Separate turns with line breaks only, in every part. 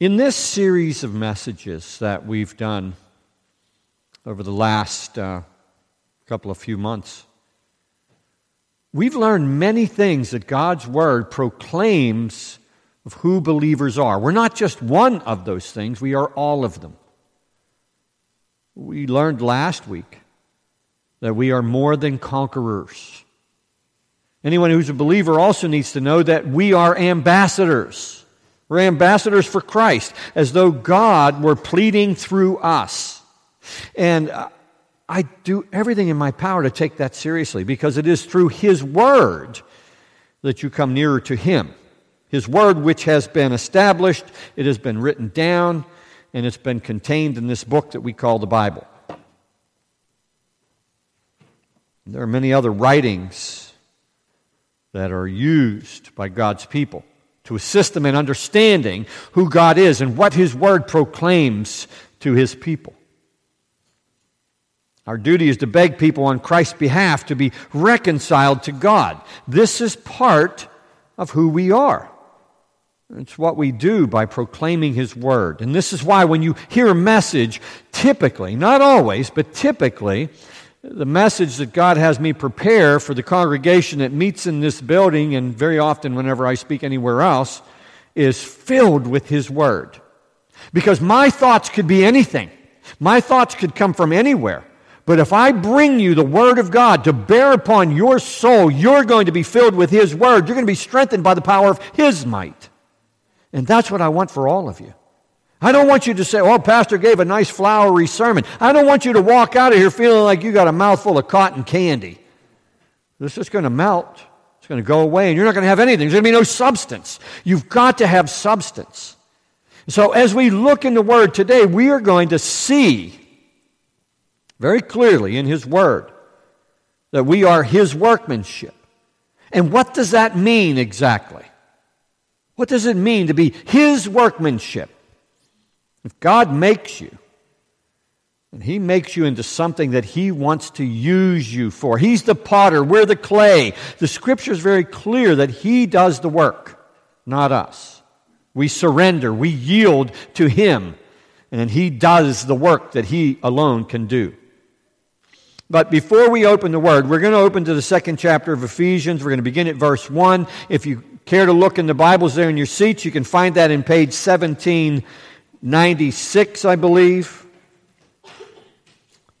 In this series of messages that we've done over the last uh, couple of few months, we've learned many things that God's Word proclaims of who believers are. We're not just one of those things, we are all of them. We learned last week that we are more than conquerors. Anyone who's a believer also needs to know that we are ambassadors. We're ambassadors for Christ, as though God were pleading through us. And I do everything in my power to take that seriously because it is through His Word that you come nearer to Him. His Word, which has been established, it has been written down, and it's been contained in this book that we call the Bible. There are many other writings that are used by God's people to assist them in understanding who God is and what His Word proclaims to His people. Our duty is to beg people on Christ's behalf to be reconciled to God. This is part of who we are. It's what we do by proclaiming His Word. And this is why when you hear a message, typically, not always, but typically, the message that God has me prepare for the congregation that meets in this building, and very often whenever I speak anywhere else, is filled with His Word. Because my thoughts could be anything, my thoughts could come from anywhere. But if I bring you the Word of God to bear upon your soul, you're going to be filled with His Word. You're going to be strengthened by the power of His might. And that's what I want for all of you. I don't want you to say, oh, Pastor gave a nice flowery sermon. I don't want you to walk out of here feeling like you got a mouthful of cotton candy. This is going to melt. It's going to go away, and you're not going to have anything. There's going to be no substance. You've got to have substance. So, as we look in the Word today, we are going to see very clearly in His Word that we are His workmanship. And what does that mean exactly? What does it mean to be His workmanship? If God makes you, and He makes you into something that He wants to use you for, He's the potter, we're the clay. The Scripture is very clear that He does the work, not us. We surrender, we yield to Him, and He does the work that He alone can do. But before we open the Word, we're going to open to the second chapter of Ephesians. We're going to begin at verse 1. If you care to look in the Bibles there in your seats, you can find that in page 17 96, I believe.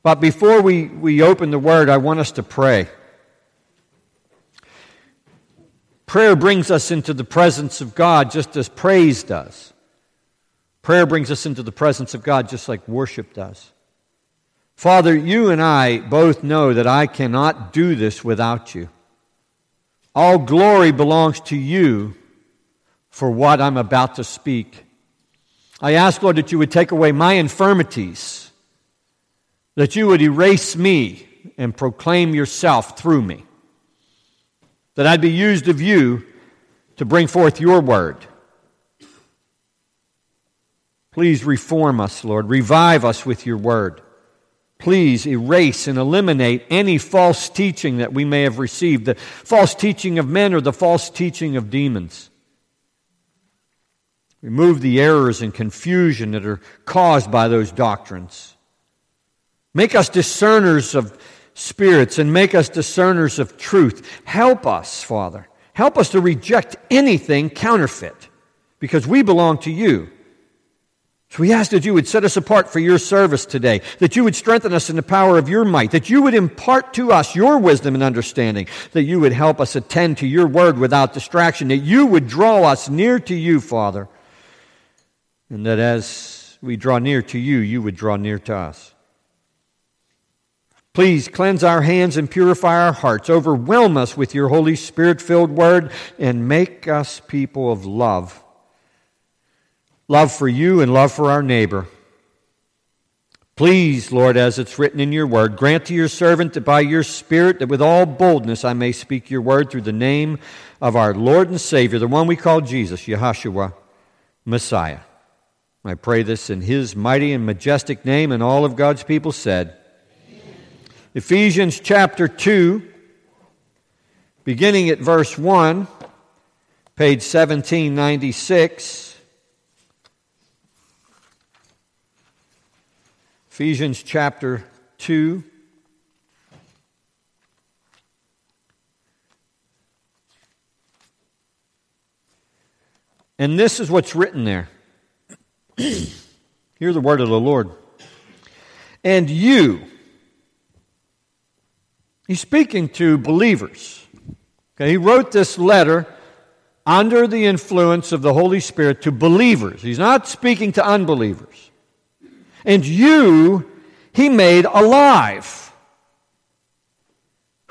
But before we, we open the word, I want us to pray. Prayer brings us into the presence of God just as praise does. Prayer brings us into the presence of God just like worship does. Father, you and I both know that I cannot do this without you. All glory belongs to you for what I'm about to speak. I ask, Lord, that you would take away my infirmities, that you would erase me and proclaim yourself through me, that I'd be used of you to bring forth your word. Please reform us, Lord. Revive us with your word. Please erase and eliminate any false teaching that we may have received, the false teaching of men or the false teaching of demons. Remove the errors and confusion that are caused by those doctrines. Make us discerners of spirits and make us discerners of truth. Help us, Father. Help us to reject anything counterfeit because we belong to you. So we ask that you would set us apart for your service today, that you would strengthen us in the power of your might, that you would impart to us your wisdom and understanding, that you would help us attend to your word without distraction, that you would draw us near to you, Father and that as we draw near to you, you would draw near to us. Please cleanse our hands and purify our hearts. Overwhelm us with your Holy Spirit filled word and make us people of love. Love for you and love for our neighbor. Please, Lord, as it's written in your word, grant to your servant that by your Spirit, that with all boldness I may speak your word through the name of our Lord and Savior, the one we call Jesus, Yahshua, Messiah. I pray this in his mighty and majestic name, and all of God's people said, Amen. Ephesians chapter 2, beginning at verse 1, page 1796. Ephesians chapter 2. And this is what's written there. Hear the word of the Lord. And you, he's speaking to believers. Okay, he wrote this letter under the influence of the Holy Spirit to believers. He's not speaking to unbelievers. And you, he made alive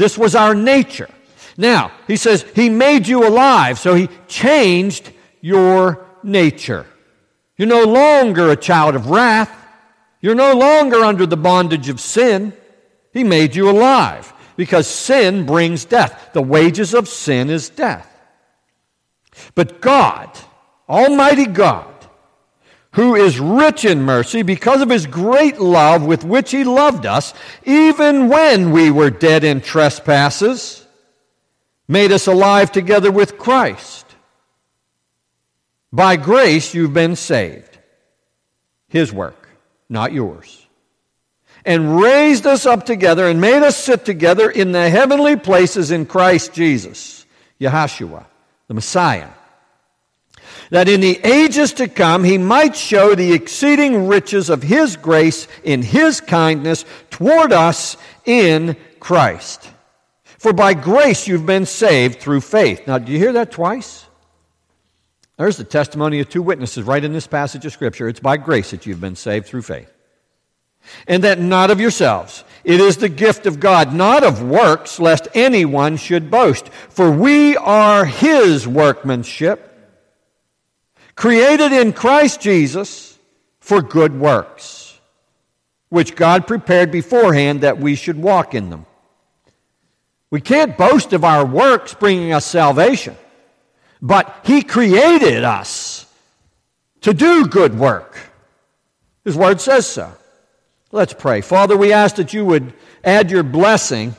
This was our nature. Now, he says, He made you alive, so He changed your nature. You're no longer a child of wrath. You're no longer under the bondage of sin. He made you alive because sin brings death. The wages of sin is death. But God, Almighty God, who is rich in mercy because of his great love with which he loved us, even when we were dead in trespasses, made us alive together with Christ. By grace you've been saved. His work, not yours. And raised us up together and made us sit together in the heavenly places in Christ Jesus, Yahshua, the Messiah that in the ages to come he might show the exceeding riches of his grace in his kindness toward us in Christ. For by grace you've been saved through faith. Now, do you hear that twice? There's the testimony of two witnesses right in this passage of Scripture. It's by grace that you've been saved through faith. And that not of yourselves. It is the gift of God, not of works, lest anyone should boast. For we are his workmanship created in Christ Jesus for good works, which God prepared beforehand that we should walk in them. We can't boast of our works bringing us salvation, but He created us to do good work. His Word says so. Let's pray. Father, we ask that you would add your blessing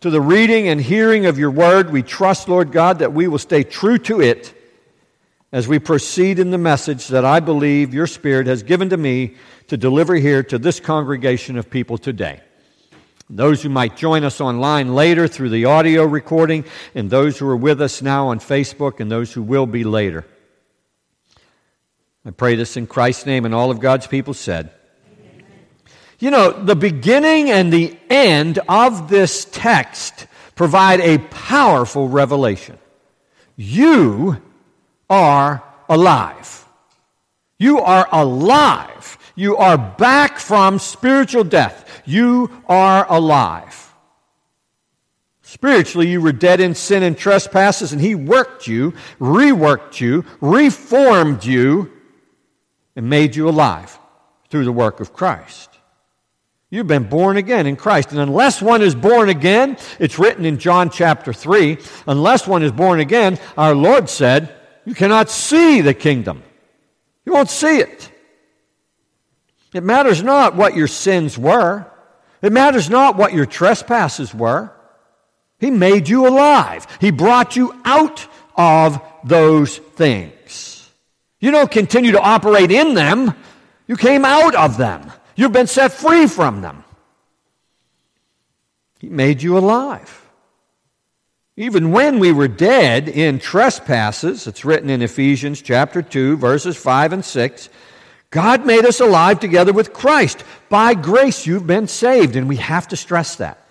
to the reading and hearing of your Word. We trust, Lord God, that we will stay true to it as we proceed in the message that I believe your Spirit has given to me to deliver here to this congregation of people today. Those who might join us online later through the audio recording, and those who are with us now on Facebook, and those who will be later. I pray this in Christ's name, and all of God's people said. You know, the beginning and the end of this text provide a powerful revelation. You are alive. You are alive. You are back from spiritual death. You are alive. Spiritually, you were dead in sin and trespasses, and He worked you, reworked you, reformed you, and made you alive through the work of Christ. You've been born again in Christ. And unless one is born again, it's written in John chapter 3, unless one is born again, our Lord said, you cannot see the kingdom. You won't see it. It matters not what your sins were. It matters not what your trespasses were. He made you alive. He brought you out of those things. You don't continue to operate in them. You came out of them. You've been set free from them. He made you alive. Even when we were dead in trespasses, it's written in Ephesians chapter 2, verses 5 and 6, God made us alive together with Christ. By grace you've been saved. And we have to stress that.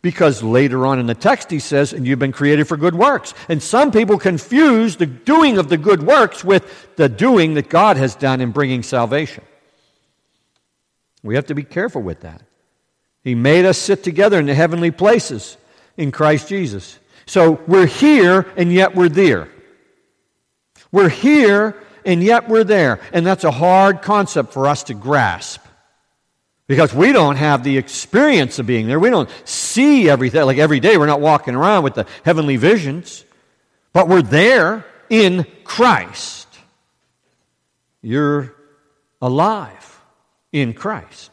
Because later on in the text he says, and you've been created for good works. And some people confuse the doing of the good works with the doing that God has done in bringing salvation. We have to be careful with that. He made us sit together in the heavenly places in Christ Jesus. So we're here and yet we're there. We're here and yet we're there. And that's a hard concept for us to grasp. Because we don't have the experience of being there. We don't see everything. Like every day, we're not walking around with the heavenly visions, but we're there in Christ. You're alive in Christ.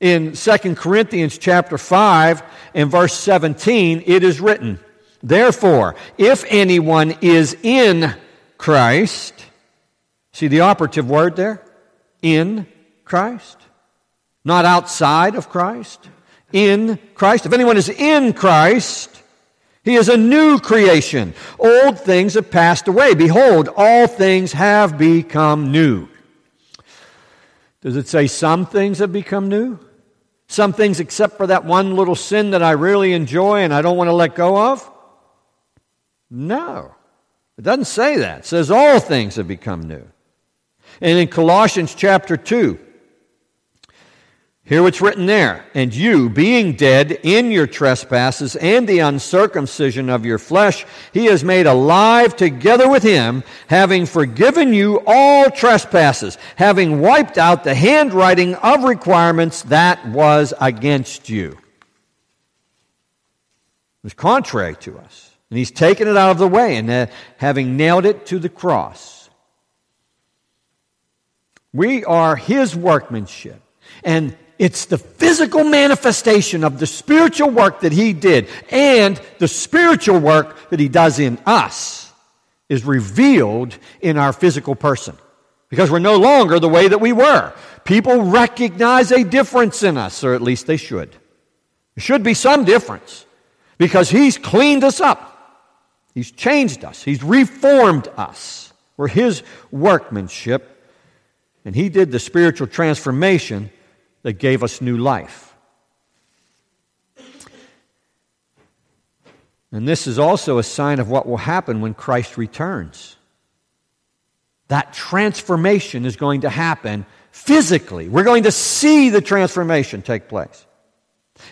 In 2 Corinthians chapter 5 and verse 17, it is written, Therefore, if anyone is in Christ, see the operative word there? In Christ. Not outside of Christ. In Christ. If anyone is in Christ, he is a new creation. Old things have passed away. Behold, all things have become new. Does it say some things have become new? Some things, except for that one little sin that I really enjoy and I don't want to let go of? No. It doesn't say that. It says all things have become new. And in Colossians chapter 2, Hear what's written there. And you, being dead in your trespasses and the uncircumcision of your flesh, he has made alive together with him, having forgiven you all trespasses, having wiped out the handwriting of requirements that was against you. It was contrary to us. And he's taken it out of the way and uh, having nailed it to the cross. We are his workmanship. And it's the physical manifestation of the spiritual work that He did and the spiritual work that He does in us is revealed in our physical person. Because we're no longer the way that we were. People recognize a difference in us, or at least they should. There should be some difference. Because He's cleaned us up. He's changed us. He's reformed us. We're His workmanship. And He did the spiritual transformation that gave us new life. And this is also a sign of what will happen when Christ returns. That transformation is going to happen physically. We're going to see the transformation take place.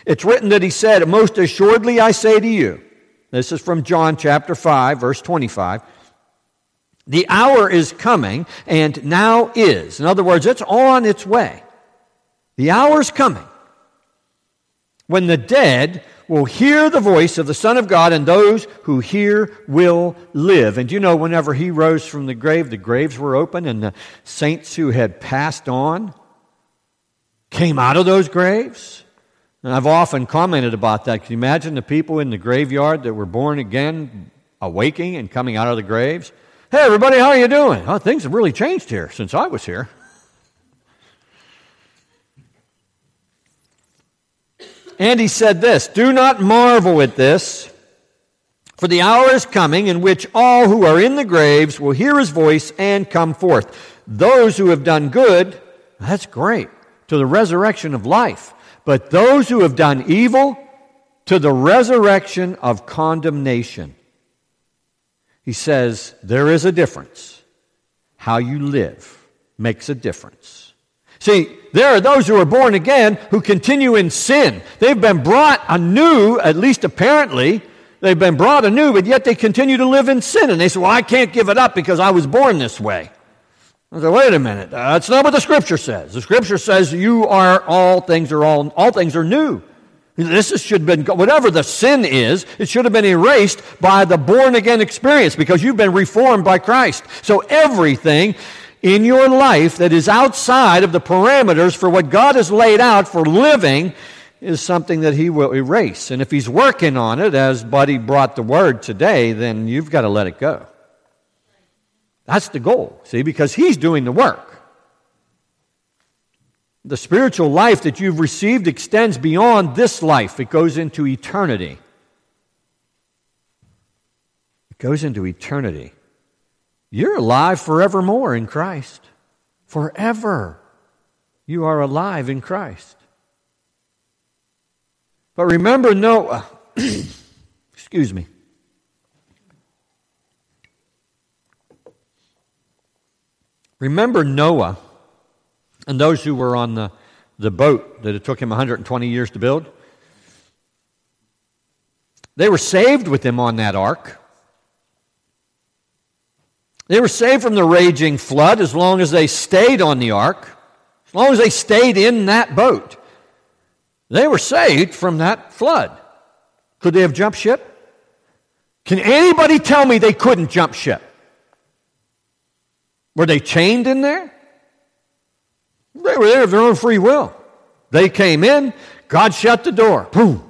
It's written that he said, Most assuredly I say to you, this is from John chapter 5, verse 25. The hour is coming, and now is. In other words, it's on its way the hour's coming when the dead will hear the voice of the Son of God, and those who hear will live. And you know, whenever he rose from the grave, the graves were open, and the saints who had passed on came out of those graves. And I've often commented about that. Can you imagine the people in the graveyard that were born again, awaking and coming out of the graves? Hey, everybody, how are you doing? Oh, things have really changed here since I was here. And he said this Do not marvel at this, for the hour is coming in which all who are in the graves will hear his voice and come forth. Those who have done good, that's great, to the resurrection of life. But those who have done evil, to the resurrection of condemnation. He says there is a difference. How you live makes a difference. See, there are those who are born again who continue in sin. They've been brought anew, at least apparently. They've been brought anew, but yet they continue to live in sin. And they say, Well, I can't give it up because I was born this way. I say, Wait a minute. Uh, that's not what the scripture says. The scripture says you are all things are all, all things are new. This should have been, whatever the sin is, it should have been erased by the born again experience because you've been reformed by Christ. So everything in your life that is outside of the parameters for what God has laid out for living is something that He will erase. And if He's working on it, as Buddy brought the word today, then you've got to let it go. That's the goal, see, because He's doing the work. The spiritual life that you've received extends beyond this life, it goes into eternity. It goes into eternity. You're alive forevermore in Christ. Forever. You are alive in Christ. But remember Noah. Excuse me. Remember Noah and those who were on the, the boat that it took him 120 years to build? They were saved with him on that ark. They were saved from the raging flood as long as they stayed on the ark. As long as they stayed in that boat, they were saved from that flood. Could they have jumped ship? Can anybody tell me they couldn't jump ship? Were they chained in there? They were there of their own free will. They came in, God shut the door. Boom.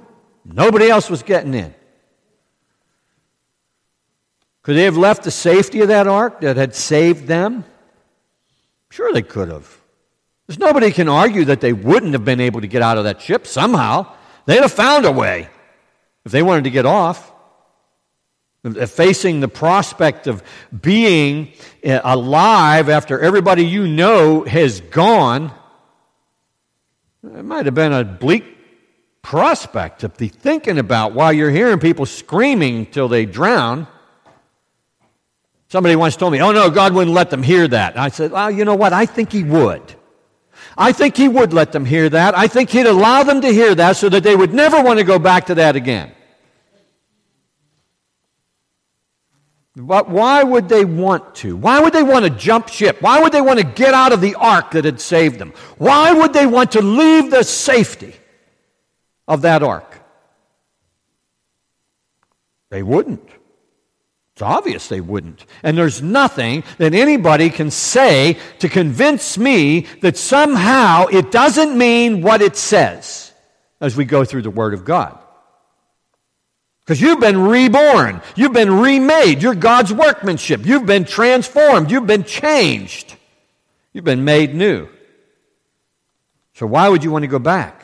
Nobody else was getting in. Could they have left the safety of that ark that had saved them? Sure, they could have. There's nobody can argue that they wouldn't have been able to get out of that ship somehow. They'd have found a way if they wanted to get off. Facing the prospect of being eh, alive after everybody you know has gone, it might have been a bleak prospect to be thinking about while you're hearing people screaming till they drown. Somebody once told me, oh no, God wouldn't let them hear that. And I said, well, you know what? I think He would. I think He would let them hear that. I think He'd allow them to hear that so that they would never want to go back to that again. But why would they want to? Why would they want to jump ship? Why would they want to get out of the ark that had saved them? Why would they want to leave the safety of that ark? They wouldn't. It's obvious they wouldn't. And there's nothing that anybody can say to convince me that somehow it doesn't mean what it says as we go through the Word of God. Because you've been reborn, you've been remade, you're God's workmanship, you've been transformed, you've been changed, you've been made new. So why would you want to go back?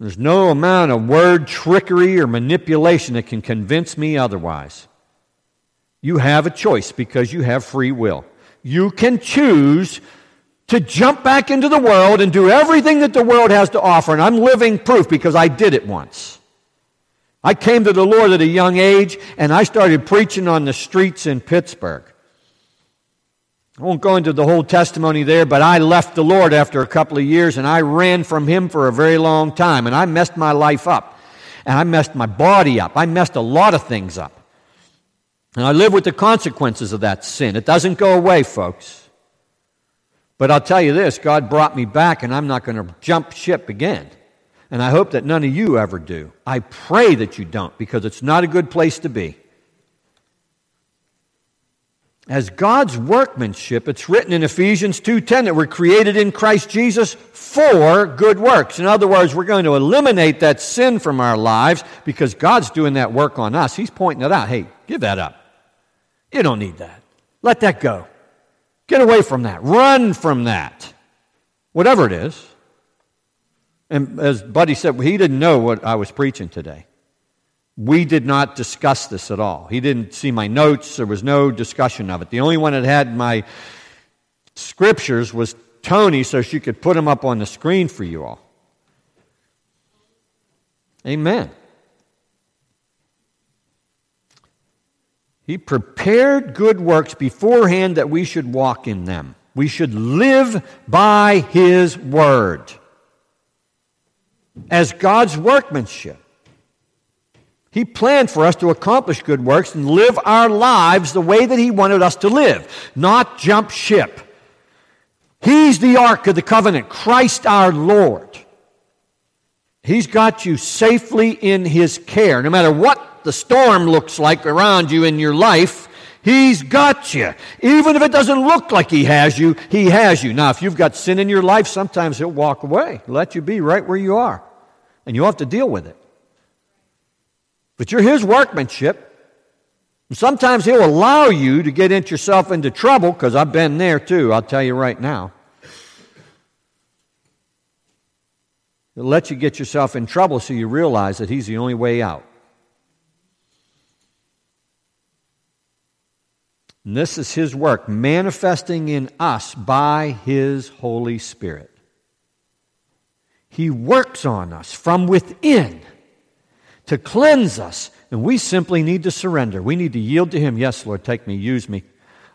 There's no amount of word trickery or manipulation that can convince me otherwise. You have a choice because you have free will. You can choose to jump back into the world and do everything that the world has to offer. And I'm living proof because I did it once. I came to the Lord at a young age and I started preaching on the streets in Pittsburgh. I won't go into the whole testimony there, but I left the Lord after a couple of years and I ran from Him for a very long time and I messed my life up. And I messed my body up. I messed a lot of things up. And I live with the consequences of that sin. It doesn't go away, folks. But I'll tell you this God brought me back and I'm not going to jump ship again. And I hope that none of you ever do. I pray that you don't because it's not a good place to be as God's workmanship. It's written in Ephesians 2:10 that we're created in Christ Jesus for good works. In other words, we're going to eliminate that sin from our lives because God's doing that work on us. He's pointing it out. Hey, give that up. You don't need that. Let that go. Get away from that. Run from that. Whatever it is. And as Buddy said, he didn't know what I was preaching today we did not discuss this at all. He didn't see my notes. There was no discussion of it. The only one that had my scriptures was Tony, so she could put them up on the screen for you all. Amen. He prepared good works beforehand that we should walk in them. We should live by His word as God's workmanship. He planned for us to accomplish good works and live our lives the way that He wanted us to live, not jump ship. He's the Ark of the Covenant, Christ our Lord. He's got you safely in His care. No matter what the storm looks like around you in your life, He's got you. Even if it doesn't look like He has you, He has you. Now, if you've got sin in your life, sometimes He'll walk away, let you be right where you are. And you'll have to deal with it. But you're His workmanship. And sometimes He'll allow you to get into yourself into trouble, because I've been there too, I'll tell you right now. He'll let you get yourself in trouble so you realize that He's the only way out. And this is His work, manifesting in us by His Holy Spirit. He works on us from within to cleanse us. And we simply need to surrender. We need to yield to Him. Yes, Lord, take me, use me.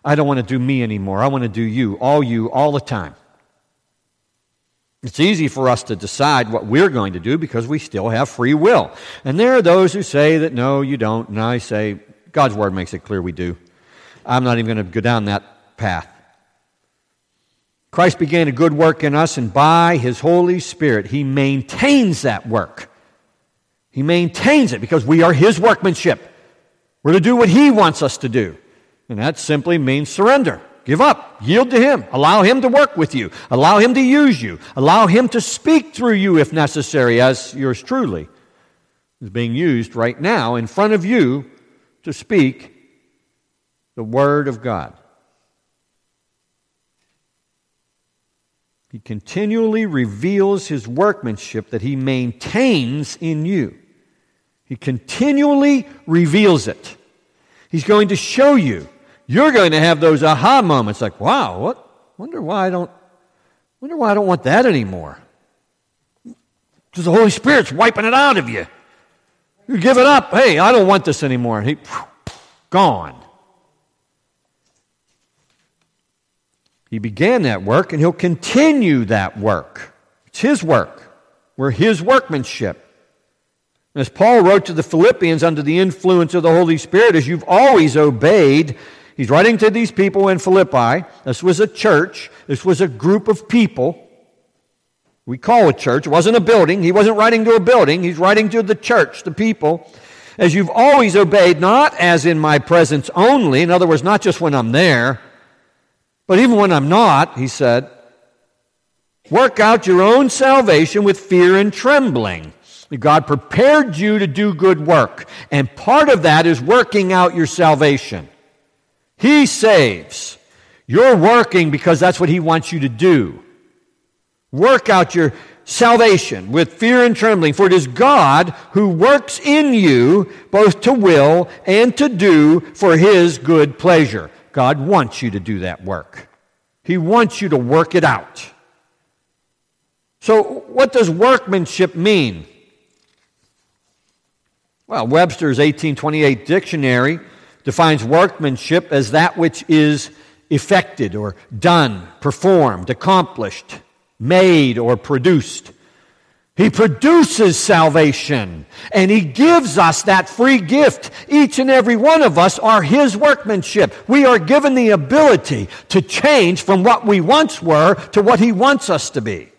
I don't want to do me anymore. I want to do you, all you, all the time. It's easy for us to decide what we're going to do because we still have free will. And there are those who say that no, you don't. And I say, God's Word makes it clear we do. I'm not even going to go down that path. Christ began a good work in us, and by his Holy Spirit, he maintains that work. He maintains it because we are his workmanship. We're to do what he wants us to do. And that simply means surrender. Give up. Yield to him. Allow him to work with you. Allow him to use you. Allow him to speak through you if necessary, as yours truly is being used right now in front of you to speak the Word of God. He continually reveals his workmanship that he maintains in you. He continually reveals it. He's going to show you. You're going to have those aha moments like, wow, what? Wonder why I don't, wonder why I don't want that anymore. Because the Holy Spirit's wiping it out of you. You give it up. Hey, I don't want this anymore. He, gone. He began that work and he'll continue that work. It's his work. We're his workmanship. As Paul wrote to the Philippians under the influence of the Holy Spirit, as you've always obeyed, he's writing to these people in Philippi. This was a church, this was a group of people. We call a church. It wasn't a building. He wasn't writing to a building. He's writing to the church, the people. As you've always obeyed, not as in my presence only, in other words, not just when I'm there, but even when I'm not, he said, work out your own salvation with fear and trembling. God prepared you to do good work, and part of that is working out your salvation. He saves. You're working because that's what He wants you to do. Work out your salvation with fear and trembling, for it is God who works in you both to will and to do for His good pleasure. God wants you to do that work. He wants you to work it out. So, what does workmanship mean? Well, Webster's 1828 dictionary defines workmanship as that which is effected or done, performed, accomplished, made, or produced. He produces salvation and He gives us that free gift. Each and every one of us are His workmanship. We are given the ability to change from what we once were to what He wants us to be.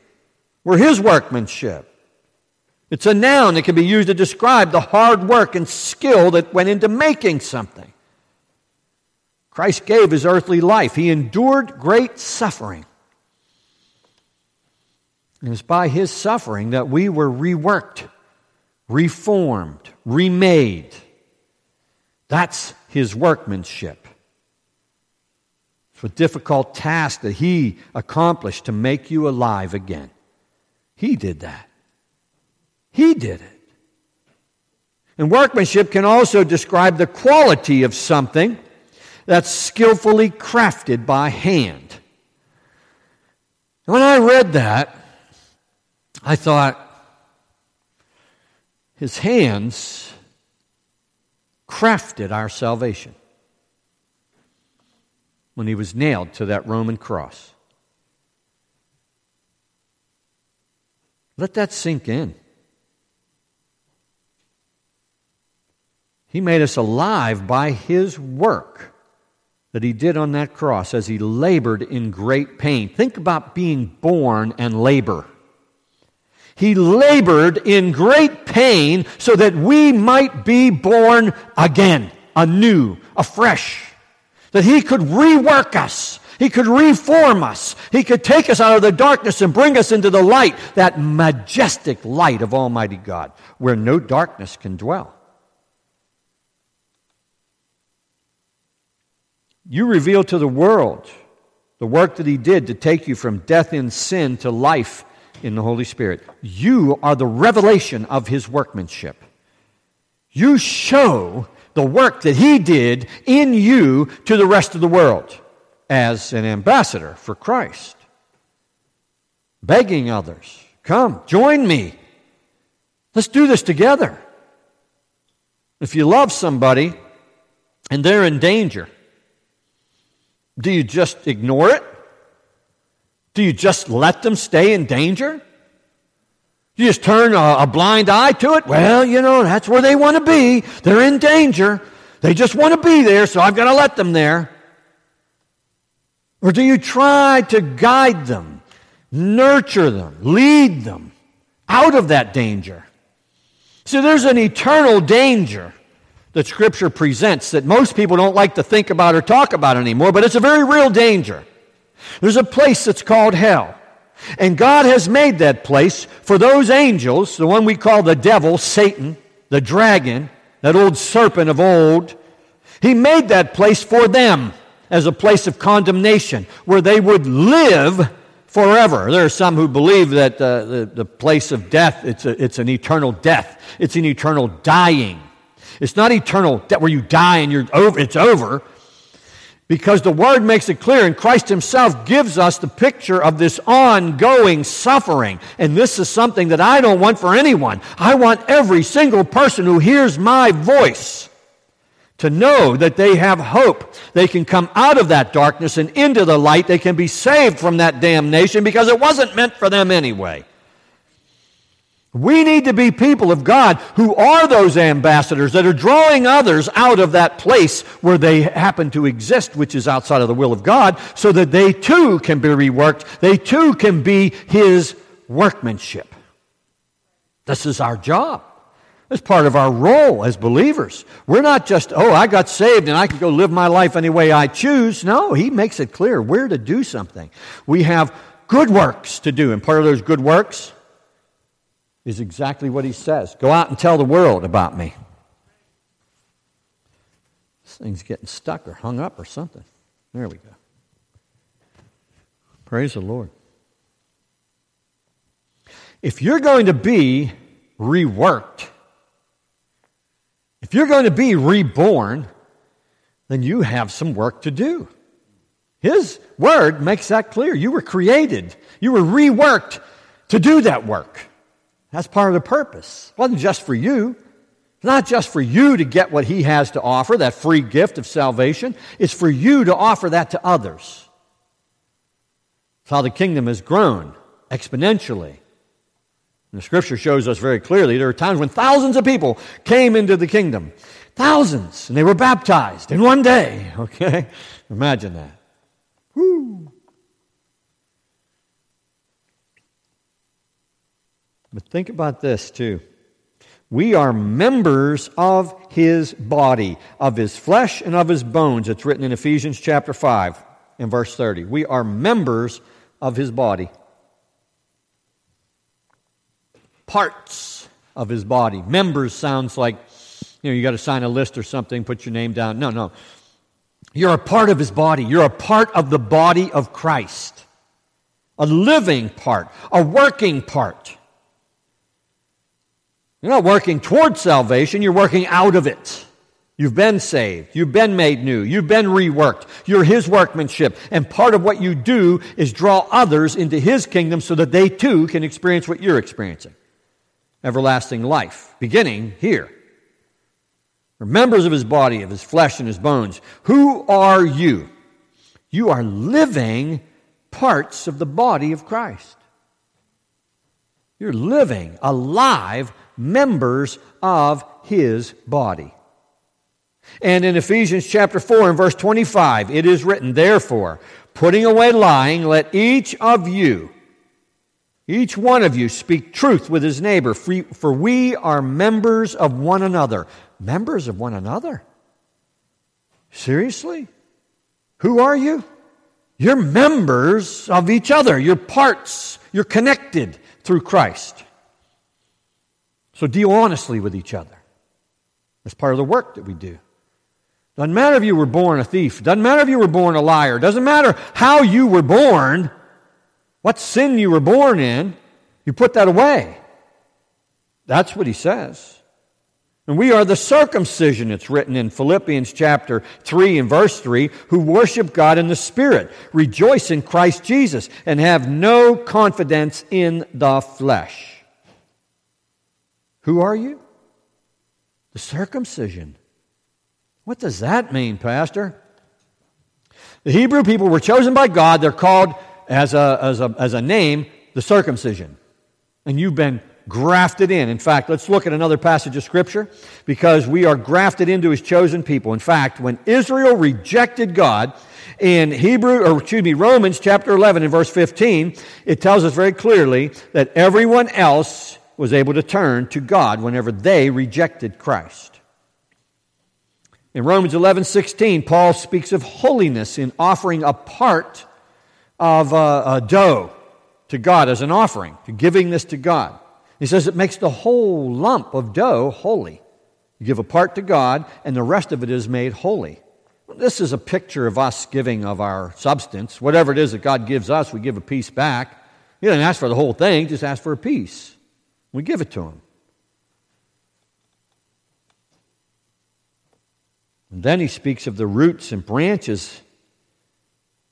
We're His workmanship. It's a noun that can be used to describe the hard work and skill that went into making something. Christ gave His earthly life, He endured great suffering. It was by his suffering that we were reworked, reformed, remade. That's his workmanship. It's a difficult task that he accomplished to make you alive again. He did that. He did it. And workmanship can also describe the quality of something that's skillfully crafted by hand. When I read that, I thought, his hands crafted our salvation when he was nailed to that Roman cross. Let that sink in. He made us alive by his work that he did on that cross as he labored in great pain. Think about being born and labor. He labored in great pain so that we might be born again, anew, afresh. That He could rework us. He could reform us. He could take us out of the darkness and bring us into the light, that majestic light of Almighty God, where no darkness can dwell. You reveal to the world the work that He did to take you from death in sin to life in the Holy Spirit. You are the revelation of His workmanship. You show the work that He did in you to the rest of the world as an ambassador for Christ. Begging others, come, join me. Let's do this together. If you love somebody and they're in danger, do you just ignore it? Do you just let them stay in danger? You just turn a, a blind eye to it? Well, you know, that's where they want to be. They're in danger. They just want to be there, so I've got to let them there. Or do you try to guide them, nurture them, lead them out of that danger? So there's an eternal danger that Scripture presents that most people don't like to think about or talk about anymore, but it's a very real danger. There's a place that's called hell. And God has made that place for those angels, the one we call the devil, Satan, the dragon, that old serpent of old. He made that place for them as a place of condemnation where they would live forever. There are some who believe that uh, the, the place of death, it's, a, it's an eternal death. It's an eternal dying. It's not eternal death where you die and you're over, it's over. Because the Word makes it clear, and Christ Himself gives us the picture of this ongoing suffering. And this is something that I don't want for anyone. I want every single person who hears my voice to know that they have hope. They can come out of that darkness and into the light. They can be saved from that damnation because it wasn't meant for them anyway. We need to be people of God who are those ambassadors that are drawing others out of that place where they happen to exist, which is outside of the will of God, so that they too can be reworked. They too can be His workmanship. This is our job. It's part of our role as believers. We're not just, oh, I got saved and I can go live my life any way I choose. No, He makes it clear we're to do something. We have good works to do, and part of those good works is exactly what he says. Go out and tell the world about me. This thing's getting stuck or hung up or something. There we go. Praise the Lord. If you're going to be reworked, if you're going to be reborn, then you have some work to do. His word makes that clear. You were created, you were reworked to do that work. That's part of the purpose. It wasn't just for you. It's not just for you to get what He has to offer, that free gift of salvation. It's for you to offer that to others. That's how the kingdom has grown exponentially. And the scripture shows us very clearly there are times when thousands of people came into the kingdom. Thousands. And they were baptized in one day. Okay? Imagine that. But think about this too. We are members of his body, of his flesh and of his bones. It's written in Ephesians chapter 5 and verse 30. We are members of his body. Parts of his body. Members sounds like, you know, you got to sign a list or something, put your name down. No, no. You're a part of his body. You're a part of the body of Christ. A living part, a working part. You're not working towards salvation, you're working out of it. You've been saved. You've been made new. You've been reworked. You're His workmanship. And part of what you do is draw others into His kingdom so that they too can experience what you're experiencing everlasting life, beginning here. We're members of His body, of His flesh and His bones. Who are you? You are living parts of the body of Christ. You're living, alive members of his body. And in Ephesians chapter 4 and verse 25, it is written, Therefore, putting away lying, let each of you, each one of you, speak truth with his neighbor, for we are members of one another. Members of one another? Seriously? Who are you? You're members of each other. You're parts. You're connected through Christ. So deal honestly with each other. That's part of the work that we do. Doesn't matter if you were born a thief. Doesn't matter if you were born a liar. Doesn't matter how you were born, what sin you were born in. You put that away. That's what he says. And we are the circumcision, it's written in Philippians chapter 3 and verse 3, who worship God in the Spirit, rejoice in Christ Jesus, and have no confidence in the flesh. Who are you? The circumcision. What does that mean, Pastor? The Hebrew people were chosen by God. They're called as a, as a, as a name, the circumcision. And you've been grafted in. In fact, let's look at another passage of Scripture because we are grafted into His chosen people. In fact, when Israel rejected God in Hebrew, or excuse me, Romans chapter 11 and verse 15, it tells us very clearly that everyone else was able to turn to God whenever they rejected Christ. In Romans 11 16, Paul speaks of holiness in offering a part of a, a dough to God as an offering, to giving this to God. He says it makes the whole lump of dough holy. You give a part to God, and the rest of it is made holy. This is a picture of us giving of our substance. Whatever it is that God gives us, we give a piece back. He doesn't ask for the whole thing, just ask for a piece. We give it to Him. And then he speaks of the roots and branches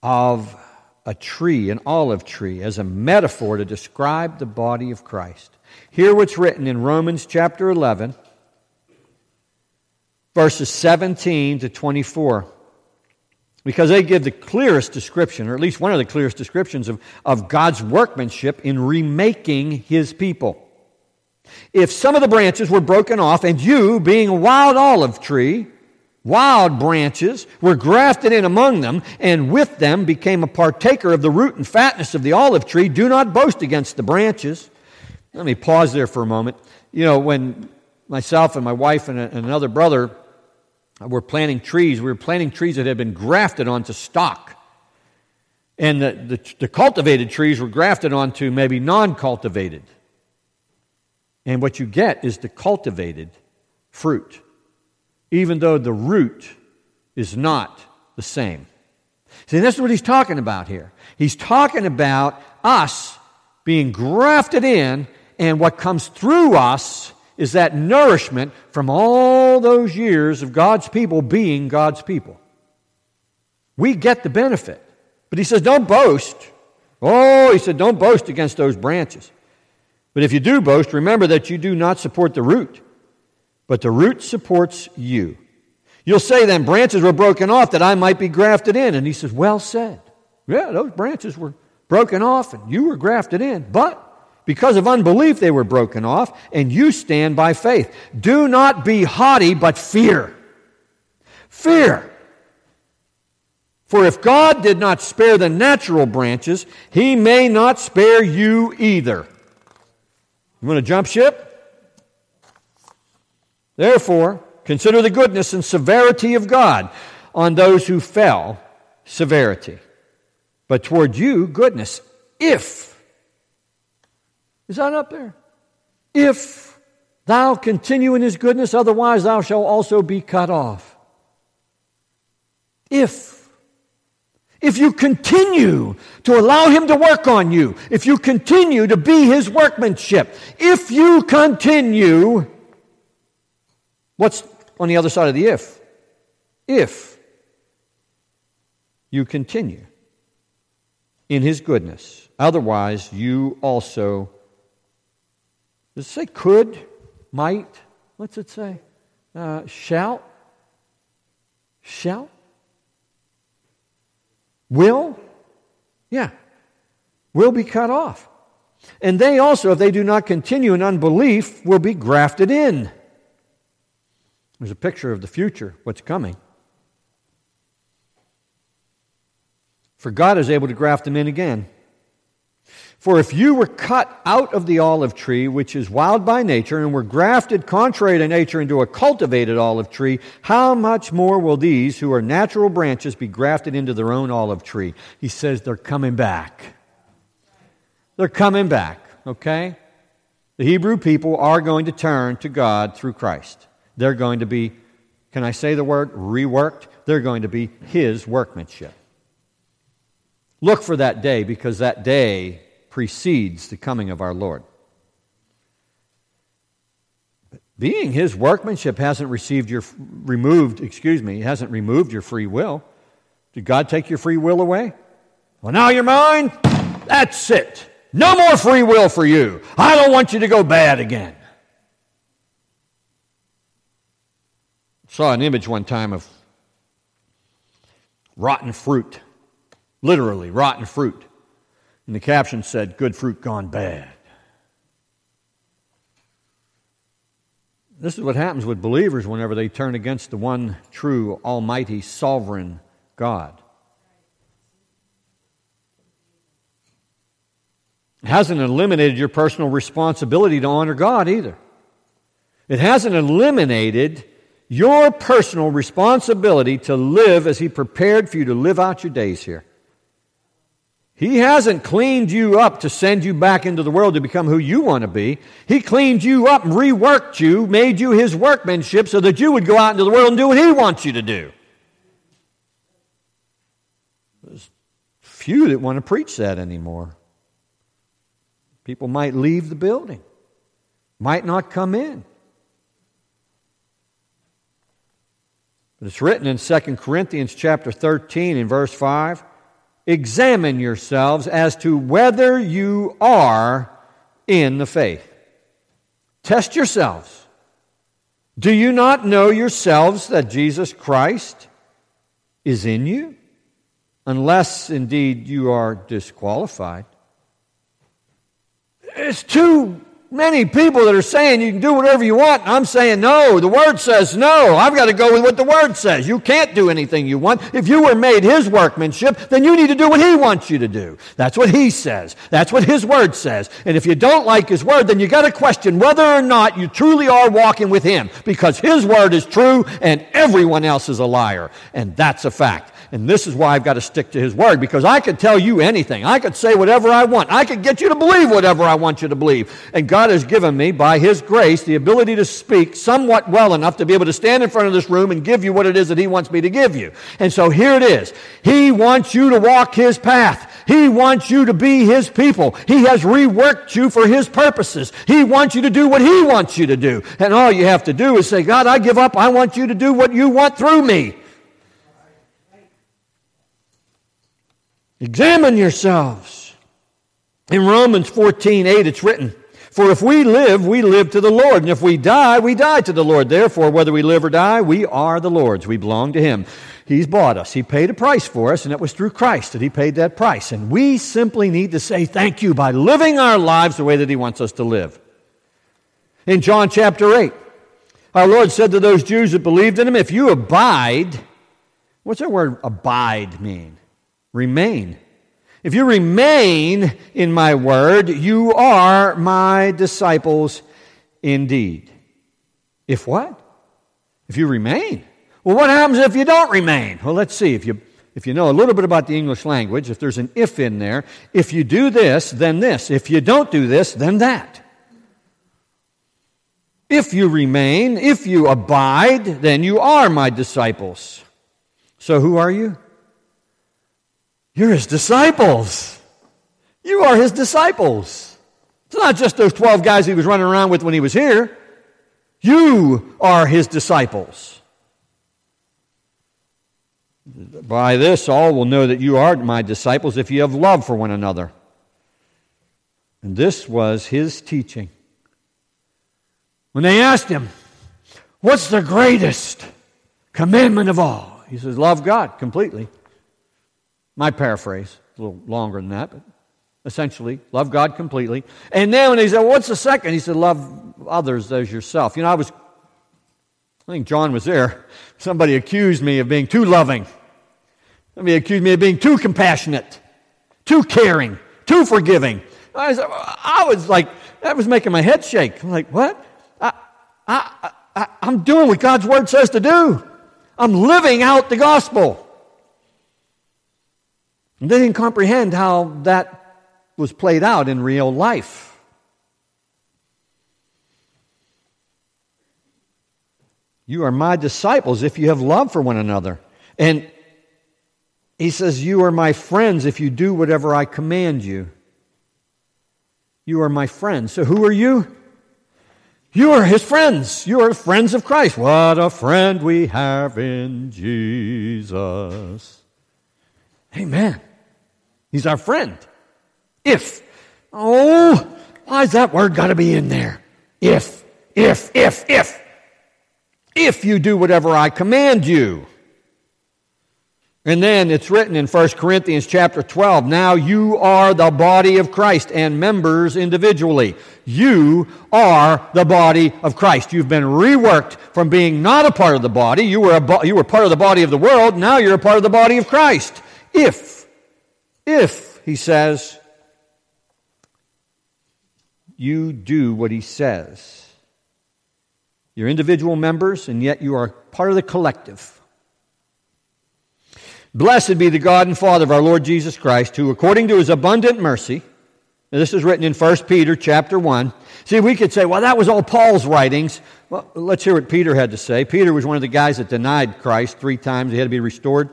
of a tree, an olive tree, as a metaphor to describe the body of Christ. Hear what's written in Romans chapter 11, verses 17 to 24. Because they give the clearest description, or at least one of the clearest descriptions of, of God's workmanship in remaking his people. If some of the branches were broken off, and you, being a wild olive tree, Wild branches were grafted in among them, and with them became a partaker of the root and fatness of the olive tree. Do not boast against the branches. Let me pause there for a moment. You know, when myself and my wife and, another brother were planting trees, we were planting trees that had been grafted onto stock. And the, the, the cultivated trees were grafted onto maybe non cultivated. And what you get is the cultivated fruit even though the root is not the same. See, this is what he's talking about here. He's talking about us being grafted in, and what comes through us is that nourishment from all those years of God's people being God's people. We get the benefit. But he says, don't boast. Oh, he said, don't boast against those branches. But if you do boast, remember that you do not support the root but the root supports you. You'll say then, branches were broken off that I might be grafted in. And he says, Well said. Yeah, those branches were broken off and you were grafted in. But because of unbelief, they were broken off, and you stand by faith. Do not be haughty, but fear. Fear. For if God did not spare the natural branches, he may not spare you either. You want to jump ship? Therefore, consider the goodness and severity of God on those who fell, severity. But toward you, goodness, if. Is that up there? If thou continue in his goodness, otherwise thou shalt also be cut off. If. If you continue to allow him to work on you, if you continue to be his workmanship, if you continue What's on the other side of the if? If you continue in his goodness. Otherwise, you also, does it say could, might? What's it say? Uh, shall? Shall? Will? Yeah. Will be cut off. And they also, if they do not continue in unbelief, will be grafted in. There's a picture of the future, what's coming. For God is able to graft them in again. For if you were cut out of the olive tree, which is wild by nature, and were grafted contrary to nature into a cultivated olive tree, how much more will these, who are natural branches, be grafted into their own olive tree? He says they're coming back. They're coming back, okay? The Hebrew people are going to turn to God through Christ. They're going to be, can I say the word, reworked? They're going to be His workmanship. Look for that day because that day precedes the coming of our Lord. Being His workmanship hasn't received your, removed, excuse me, hasn't removed your free will. Did God take your free will away? Well, now you're mine. That's it. No more free will for you. I don't want you to go bad again. Saw an image one time of rotten fruit, literally rotten fruit. And the caption said, Good fruit gone bad. This is what happens with believers whenever they turn against the one true, almighty, sovereign God. It hasn't eliminated your personal responsibility to honor God either. It hasn't eliminated your personal responsibility to live as He prepared for you to live out your days here. He hasn't cleaned you up to send you back into the world to become who you want to be. He cleaned you up and reworked you, made you His workmanship so that you would go out into the world and do what He wants you to do. There's few that want to preach that anymore. People might leave the building, might not come in. But it's written in 2 Corinthians chapter 13 in verse 5 Examine yourselves as to whether you are in the faith. Test yourselves. Do you not know yourselves that Jesus Christ is in you? Unless indeed you are disqualified. It's too many people that are saying you can do whatever you want. I'm saying no. The Word says no. I've got to go with what the Word says. You can't do anything you want. If you were made His workmanship, then you need to do what He wants you to do. That's what He says. That's what His Word says. And if you don't like His Word, then you got to question whether or not you truly are walking with Him because His Word is true and everyone else is a liar. And that's a fact. And this is why I've got to stick to His Word because I could tell you anything. I could say whatever I want. I could get you to believe whatever I want you to believe. And God has given me, by His grace, the ability to speak somewhat well enough to be able to stand in front of this room and give you what it is that He wants me to give you. And so here it is. He wants you to walk His path. He wants you to be His people. He has reworked you for His purposes. He wants you to do what He wants you to do. And all you have to do is say, God, I give up. I want you to do what you want through me. Examine yourselves. In Romans 14 8, it's written, For if we live, we live to the Lord, and if we die, we die to the Lord. Therefore, whether we live or die, we are the Lord's. We belong to Him. He's bought us. He paid a price for us, and it was through Christ that He paid that price. And we simply need to say thank you by living our lives the way that He wants us to live. In John chapter 8, our Lord said to those Jews that believed in Him, If you abide, what's that word abide mean? Remain. If you remain in my word, you are my disciples indeed. If what? If you remain. Well, what happens if you don't remain? Well, let's see. If you, if you know a little bit about the English language, if there's an if in there, if you do this, then this. If you don't do this, then that. If you remain, if you abide, then you are my disciples. So who are you? You're his disciples. You are his disciples. It's not just those 12 guys he was running around with when he was here. You are his disciples. By this, all will know that you are my disciples if you have love for one another. And this was his teaching. When they asked him, What's the greatest commandment of all? He says, Love God completely. My paraphrase, a little longer than that, but essentially, love God completely. And then when he said, well, What's the second? He said, Love others as yourself. You know, I was, I think John was there. Somebody accused me of being too loving. Somebody accused me of being too compassionate, too caring, too forgiving. I, said, I was like, that was making my head shake. I'm like, what? I, I, I, I'm doing what God's word says to do. I'm living out the gospel. They didn't comprehend how that was played out in real life. You are my disciples if you have love for one another. And he says, You are my friends if you do whatever I command you. You are my friends. So who are you? You are his friends. You are friends of Christ. What a friend we have in Jesus. Amen. He's our friend. If. Oh, why's that word got to be in there? If, if, if, if. If you do whatever I command you. And then it's written in 1 Corinthians chapter 12, now you are the body of Christ and members individually. You are the body of Christ. You've been reworked from being not a part of the body. You were, a, you were part of the body of the world. Now you're a part of the body of Christ. If if, he says, you do what he says. You're individual members, and yet you are part of the collective. Blessed be the God and Father of our Lord Jesus Christ, who, according to his abundant mercy, this is written in 1 Peter chapter 1. See, we could say, well, that was all Paul's writings. Well, let's hear what Peter had to say. Peter was one of the guys that denied Christ three times. He had to be restored.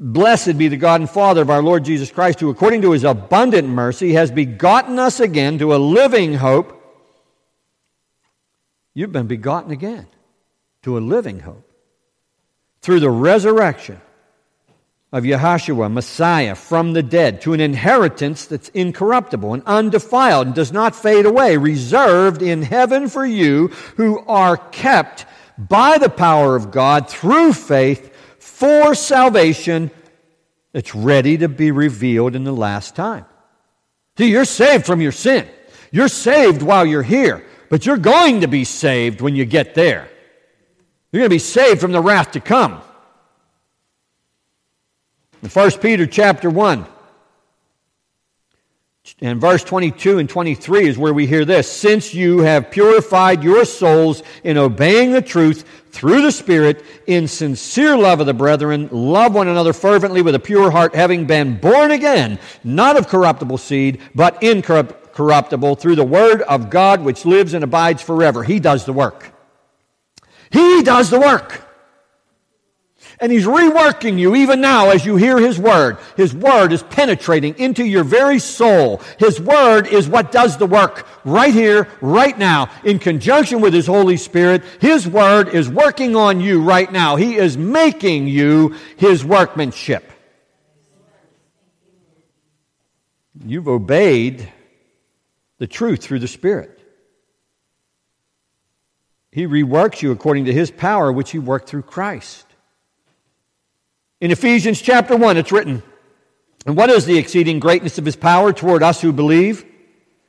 Blessed be the God and Father of our Lord Jesus Christ, who, according to his abundant mercy, has begotten us again to a living hope. You've been begotten again to a living hope through the resurrection of Yahshua, Messiah, from the dead, to an inheritance that's incorruptible and undefiled and does not fade away, reserved in heaven for you who are kept by the power of God through faith for salvation that's ready to be revealed in the last time. See, you're saved from your sin. You're saved while you're here, but you're going to be saved when you get there. You're going to be saved from the wrath to come. In 1 Peter chapter 1 and verse 22 and 23 is where we hear this. Since you have purified your souls in obeying the truth through the Spirit in sincere love of the brethren, love one another fervently with a pure heart, having been born again, not of corruptible seed, but incorruptible through the word of God which lives and abides forever. He does the work. He does the work. And He's reworking you even now as you hear His Word. His Word is penetrating into your very soul. His Word is what does the work right here, right now, in conjunction with His Holy Spirit. His Word is working on you right now. He is making you His workmanship. You've obeyed the truth through the Spirit. He reworks you according to His power, which He worked through Christ. In Ephesians chapter 1, it's written, And what is the exceeding greatness of his power toward us who believe?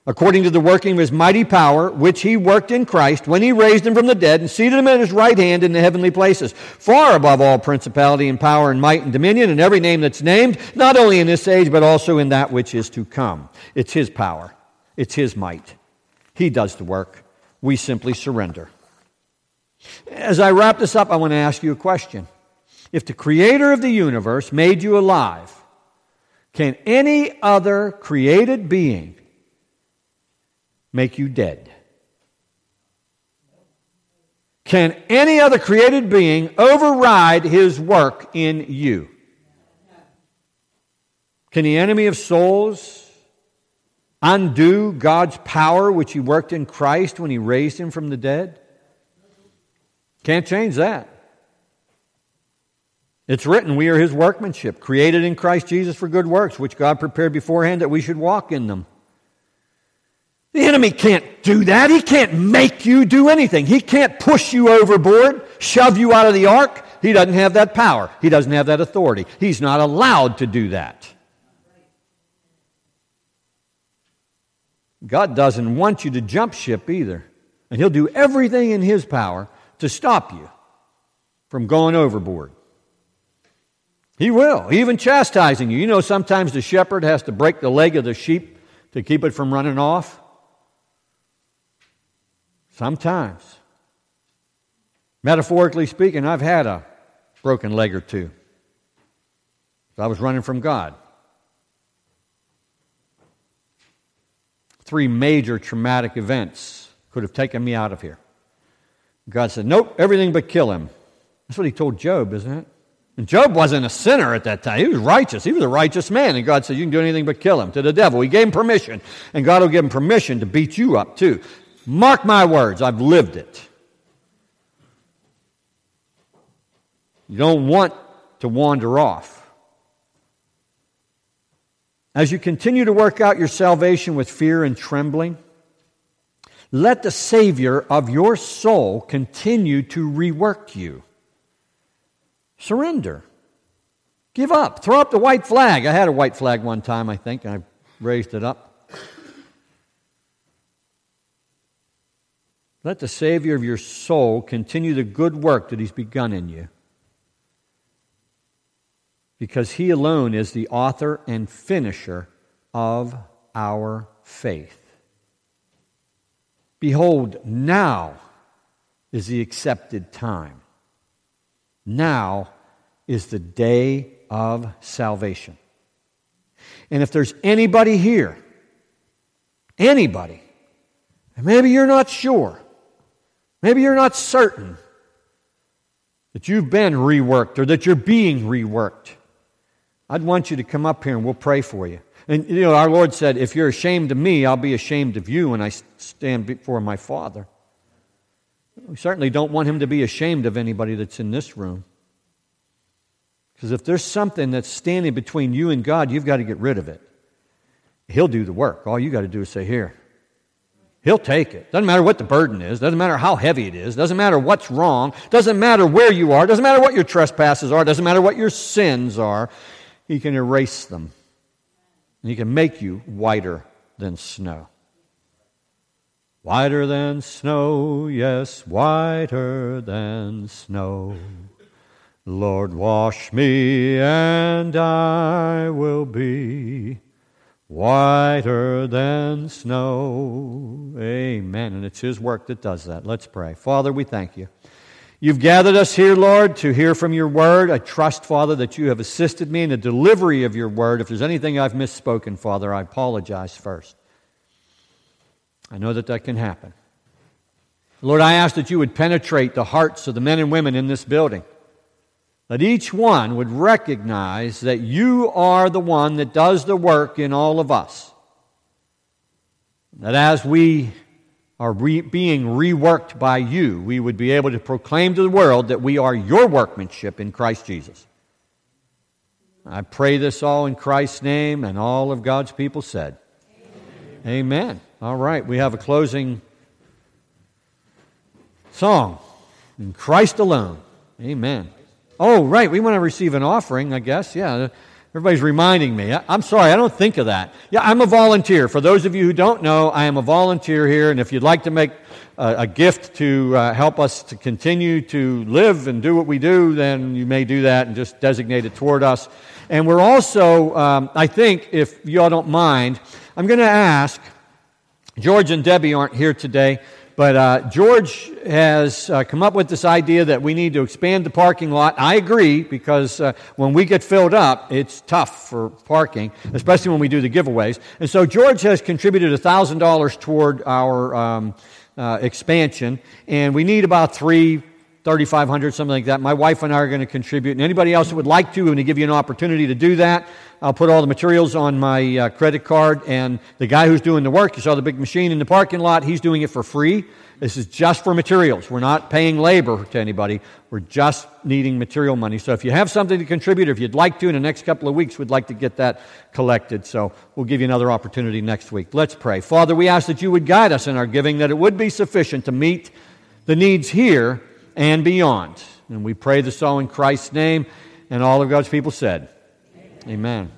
According to the working of his mighty power, which he worked in Christ when he raised him from the dead and seated him at his right hand in the heavenly places, far above all principality and power and might and dominion and every name that's named, not only in this age, but also in that which is to come. It's his power, it's his might. He does the work. We simply surrender. As I wrap this up, I want to ask you a question. If the creator of the universe made you alive, can any other created being make you dead? Can any other created being override his work in you? Can the enemy of souls undo God's power which he worked in Christ when he raised him from the dead? Can't change that. It's written, we are his workmanship, created in Christ Jesus for good works, which God prepared beforehand that we should walk in them. The enemy can't do that. He can't make you do anything. He can't push you overboard, shove you out of the ark. He doesn't have that power. He doesn't have that authority. He's not allowed to do that. God doesn't want you to jump ship either. And He'll do everything in His power to stop you from going overboard. He will, even chastising you. You know, sometimes the shepherd has to break the leg of the sheep to keep it from running off. Sometimes. Metaphorically speaking, I've had a broken leg or two. I was running from God. Three major traumatic events could have taken me out of here. God said, Nope, everything but kill him. That's what he told Job, isn't it? Job wasn't a sinner at that time. He was righteous. He was a righteous man. And God said, You can do anything but kill him to the devil. He gave him permission. And God will give him permission to beat you up too. Mark my words, I've lived it. You don't want to wander off. As you continue to work out your salvation with fear and trembling, let the Savior of your soul continue to rework you. Surrender. Give up. Throw up the white flag. I had a white flag one time, I think, and I raised it up. Let the Savior of your soul continue the good work that He's begun in you. Because He alone is the author and finisher of our faith. Behold, now is the accepted time. Now is the day of salvation. And if there's anybody here, anybody, and maybe you're not sure, maybe you're not certain that you've been reworked or that you're being reworked, I'd want you to come up here and we'll pray for you. And you know, our Lord said, If you're ashamed of me, I'll be ashamed of you when I stand before my Father. We certainly don't want him to be ashamed of anybody that's in this room. Because if there's something that's standing between you and God, you've got to get rid of it. He'll do the work. All you got to do is say, Here. He'll take it. Doesn't matter what the burden is. Doesn't matter how heavy it is. Doesn't matter what's wrong. Doesn't matter where you are. Doesn't matter what your trespasses are. Doesn't matter what your sins are. He can erase them. And He can make you whiter than snow. Whiter than snow, yes, whiter than snow. Lord, wash me, and I will be whiter than snow. Amen. And it's His work that does that. Let's pray. Father, we thank you. You've gathered us here, Lord, to hear from your word. I trust, Father, that you have assisted me in the delivery of your word. If there's anything I've misspoken, Father, I apologize first. I know that that can happen. Lord, I ask that you would penetrate the hearts of the men and women in this building that each one would recognize that you are the one that does the work in all of us. That as we are re- being reworked by you, we would be able to proclaim to the world that we are your workmanship in Christ Jesus. I pray this all in Christ's name, and all of God's people said, Amen. Amen. All right, we have a closing song in Christ alone. Amen. Oh, right. We want to receive an offering, I guess. Yeah. Everybody's reminding me. I'm sorry, I don't think of that. Yeah, I'm a volunteer. For those of you who don't know, I am a volunteer here, and if you'd like to make a, gift to uh, help us to continue to live and do what we do, then you may do that and just designate it toward us. And we're also, um, I think, if you all don't mind, I'm going to ask, George and Debbie aren't here today, but uh, George has uh, come up with this idea that we need to expand the parking lot. I agree because uh, when we get filled up, it's tough for parking, especially when we do the giveaways. And so George has contributed $1,000 toward our um, uh, expansion, and we need about three 3,500, something like that. My wife and I are going to contribute. And anybody else that would like to, I'm going to give you an opportunity to do that. I'll put all the materials on my uh, credit card. And the guy who's doing the work, you saw the big machine in the parking lot, he's doing it for free. This is just for materials. We're not paying labor to anybody. We're just needing material money. So if you have something to contribute, or if you'd like to, in the next couple of weeks, we'd like to get that collected. So we'll give you another opportunity next week. Let's pray. Father, we ask that you would guide us in our giving, that it would be sufficient to meet the needs here and beyond. And we pray this all in Christ's name. And all of God's people said, Amen. Amen.